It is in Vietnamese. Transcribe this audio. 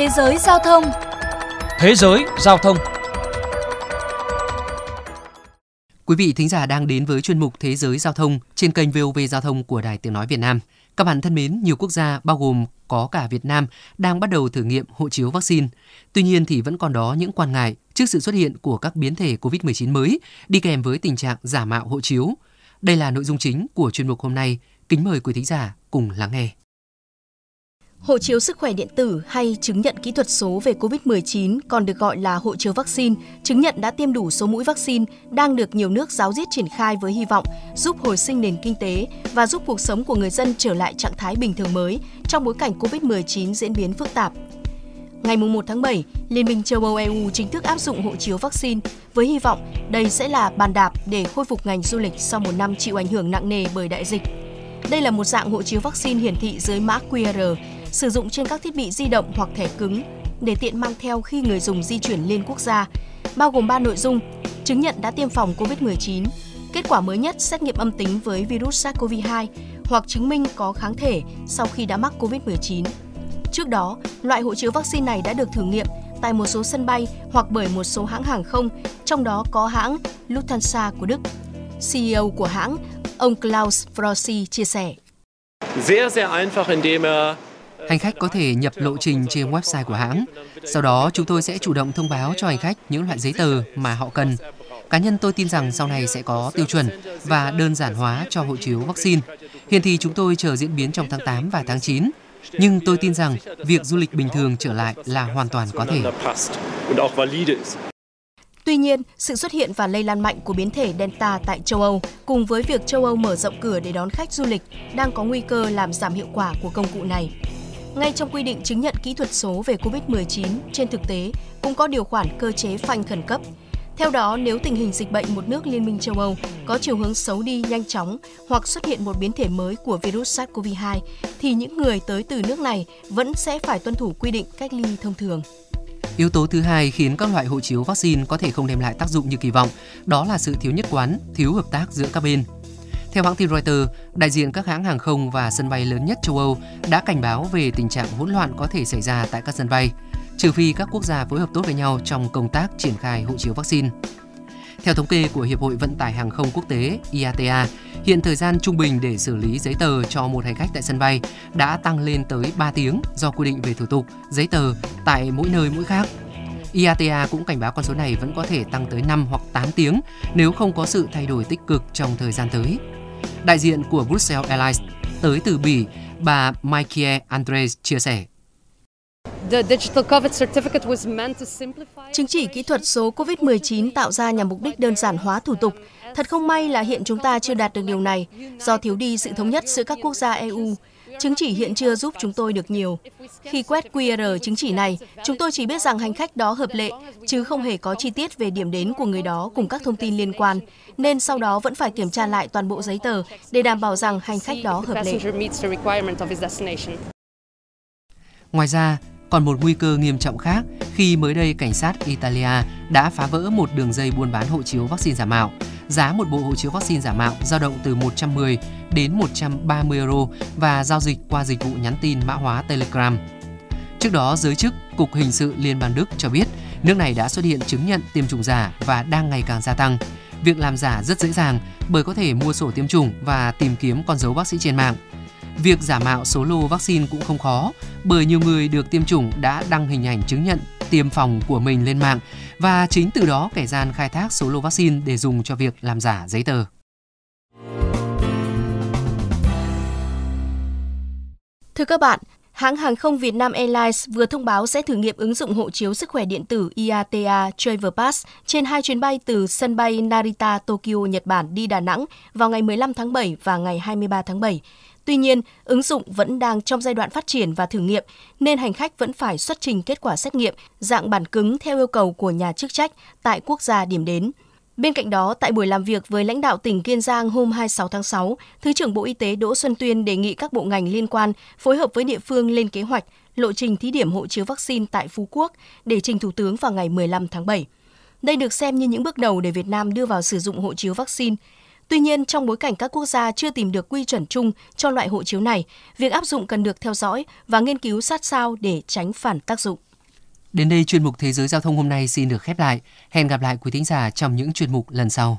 Thế giới giao thông Thế giới giao thông Quý vị thính giả đang đến với chuyên mục Thế giới giao thông trên kênh VOV Giao thông của Đài Tiếng Nói Việt Nam. Các bạn thân mến, nhiều quốc gia bao gồm có cả Việt Nam đang bắt đầu thử nghiệm hộ chiếu vaccine. Tuy nhiên thì vẫn còn đó những quan ngại trước sự xuất hiện của các biến thể COVID-19 mới đi kèm với tình trạng giả mạo hộ chiếu. Đây là nội dung chính của chuyên mục hôm nay. Kính mời quý thính giả cùng lắng nghe. Hộ chiếu sức khỏe điện tử hay chứng nhận kỹ thuật số về COVID-19 còn được gọi là hộ chiếu vaccine, chứng nhận đã tiêm đủ số mũi vaccine đang được nhiều nước giáo diết triển khai với hy vọng giúp hồi sinh nền kinh tế và giúp cuộc sống của người dân trở lại trạng thái bình thường mới trong bối cảnh COVID-19 diễn biến phức tạp. Ngày 1 tháng 7, Liên minh châu Âu EU chính thức áp dụng hộ chiếu vaccine với hy vọng đây sẽ là bàn đạp để khôi phục ngành du lịch sau một năm chịu ảnh hưởng nặng nề bởi đại dịch. Đây là một dạng hộ chiếu vaccine hiển thị dưới mã QR sử dụng trên các thiết bị di động hoặc thẻ cứng để tiện mang theo khi người dùng di chuyển liên quốc gia, bao gồm 3 nội dung: chứng nhận đã tiêm phòng COVID-19, kết quả mới nhất xét nghiệm âm tính với virus SARS-CoV-2 hoặc chứng minh có kháng thể sau khi đã mắc COVID-19. Trước đó, loại hộ chiếu vaccine này đã được thử nghiệm tại một số sân bay hoặc bởi một số hãng hàng không, trong đó có hãng Lufthansa của Đức. CEO của hãng, ông Klaus Frossi chia sẻ. Er hành khách có thể nhập lộ trình trên website của hãng. Sau đó, chúng tôi sẽ chủ động thông báo cho hành khách những loại giấy tờ mà họ cần. Cá nhân tôi tin rằng sau này sẽ có tiêu chuẩn và đơn giản hóa cho hộ chiếu vaccine. Hiện thì chúng tôi chờ diễn biến trong tháng 8 và tháng 9. Nhưng tôi tin rằng việc du lịch bình thường trở lại là hoàn toàn có thể. Tuy nhiên, sự xuất hiện và lây lan mạnh của biến thể Delta tại châu Âu cùng với việc châu Âu mở rộng cửa để đón khách du lịch đang có nguy cơ làm giảm hiệu quả của công cụ này. Ngay trong quy định chứng nhận kỹ thuật số về COVID-19, trên thực tế cũng có điều khoản cơ chế phanh khẩn cấp. Theo đó, nếu tình hình dịch bệnh một nước Liên minh châu Âu có chiều hướng xấu đi nhanh chóng hoặc xuất hiện một biến thể mới của virus SARS-CoV-2, thì những người tới từ nước này vẫn sẽ phải tuân thủ quy định cách ly thông thường. Yếu tố thứ hai khiến các loại hộ chiếu vaccine có thể không đem lại tác dụng như kỳ vọng, đó là sự thiếu nhất quán, thiếu hợp tác giữa các bên. Theo hãng tin Reuters, đại diện các hãng hàng không và sân bay lớn nhất châu Âu đã cảnh báo về tình trạng hỗn loạn có thể xảy ra tại các sân bay, trừ phi các quốc gia phối hợp tốt với nhau trong công tác triển khai hộ chiếu vaccine. Theo thống kê của Hiệp hội Vận tải Hàng không Quốc tế IATA, hiện thời gian trung bình để xử lý giấy tờ cho một hành khách tại sân bay đã tăng lên tới 3 tiếng do quy định về thủ tục, giấy tờ tại mỗi nơi mỗi khác. IATA cũng cảnh báo con số này vẫn có thể tăng tới 5 hoặc 8 tiếng nếu không có sự thay đổi tích cực trong thời gian tới. Đại diện của Brussels Airlines tới từ Bỉ, bà Mikey Andres chia sẻ. Chứng chỉ kỹ thuật số COVID-19 tạo ra nhằm mục đích đơn giản hóa thủ tục. Thật không may là hiện chúng ta chưa đạt được điều này do thiếu đi sự thống nhất giữa các quốc gia EU. Chứng chỉ hiện chưa giúp chúng tôi được nhiều. Khi quét QR chứng chỉ này, chúng tôi chỉ biết rằng hành khách đó hợp lệ, chứ không hề có chi tiết về điểm đến của người đó cùng các thông tin liên quan, nên sau đó vẫn phải kiểm tra lại toàn bộ giấy tờ để đảm bảo rằng hành khách đó hợp lệ. Ngoài ra, còn một nguy cơ nghiêm trọng khác khi mới đây cảnh sát Italia đã phá vỡ một đường dây buôn bán hộ chiếu vaccine giả mạo. Giá một bộ hộ chiếu vaccine giả mạo dao động từ 110 đến 130 euro và giao dịch qua dịch vụ nhắn tin mã hóa Telegram. Trước đó, giới chức Cục Hình sự Liên bang Đức cho biết nước này đã xuất hiện chứng nhận tiêm chủng giả và đang ngày càng gia tăng. Việc làm giả rất dễ dàng bởi có thể mua sổ tiêm chủng và tìm kiếm con dấu bác sĩ trên mạng. Việc giả mạo số lô vaccine cũng không khó bởi nhiều người được tiêm chủng đã đăng hình ảnh chứng nhận tiêm phòng của mình lên mạng và chính từ đó kẻ gian khai thác số lô vaccine để dùng cho việc làm giả giấy tờ. Thưa các bạn, hãng hàng không Việt Nam Airlines vừa thông báo sẽ thử nghiệm ứng dụng hộ chiếu sức khỏe điện tử IATA Travel Pass trên hai chuyến bay từ sân bay Narita, Tokyo, Nhật Bản đi Đà Nẵng vào ngày 15 tháng 7 và ngày 23 tháng 7. Tuy nhiên, ứng dụng vẫn đang trong giai đoạn phát triển và thử nghiệm, nên hành khách vẫn phải xuất trình kết quả xét nghiệm dạng bản cứng theo yêu cầu của nhà chức trách tại quốc gia điểm đến. Bên cạnh đó, tại buổi làm việc với lãnh đạo tỉnh Kiên Giang hôm 26 tháng 6, Thứ trưởng Bộ Y tế Đỗ Xuân Tuyên đề nghị các bộ ngành liên quan phối hợp với địa phương lên kế hoạch, lộ trình thí điểm hộ chiếu vaccine tại Phú Quốc để trình Thủ tướng vào ngày 15 tháng 7. Đây được xem như những bước đầu để Việt Nam đưa vào sử dụng hộ chiếu vaccine. Tuy nhiên, trong bối cảnh các quốc gia chưa tìm được quy chuẩn chung cho loại hộ chiếu này, việc áp dụng cần được theo dõi và nghiên cứu sát sao để tránh phản tác dụng. Đến đây chuyên mục Thế giới giao thông hôm nay xin được khép lại. Hẹn gặp lại quý thính giả trong những chuyên mục lần sau.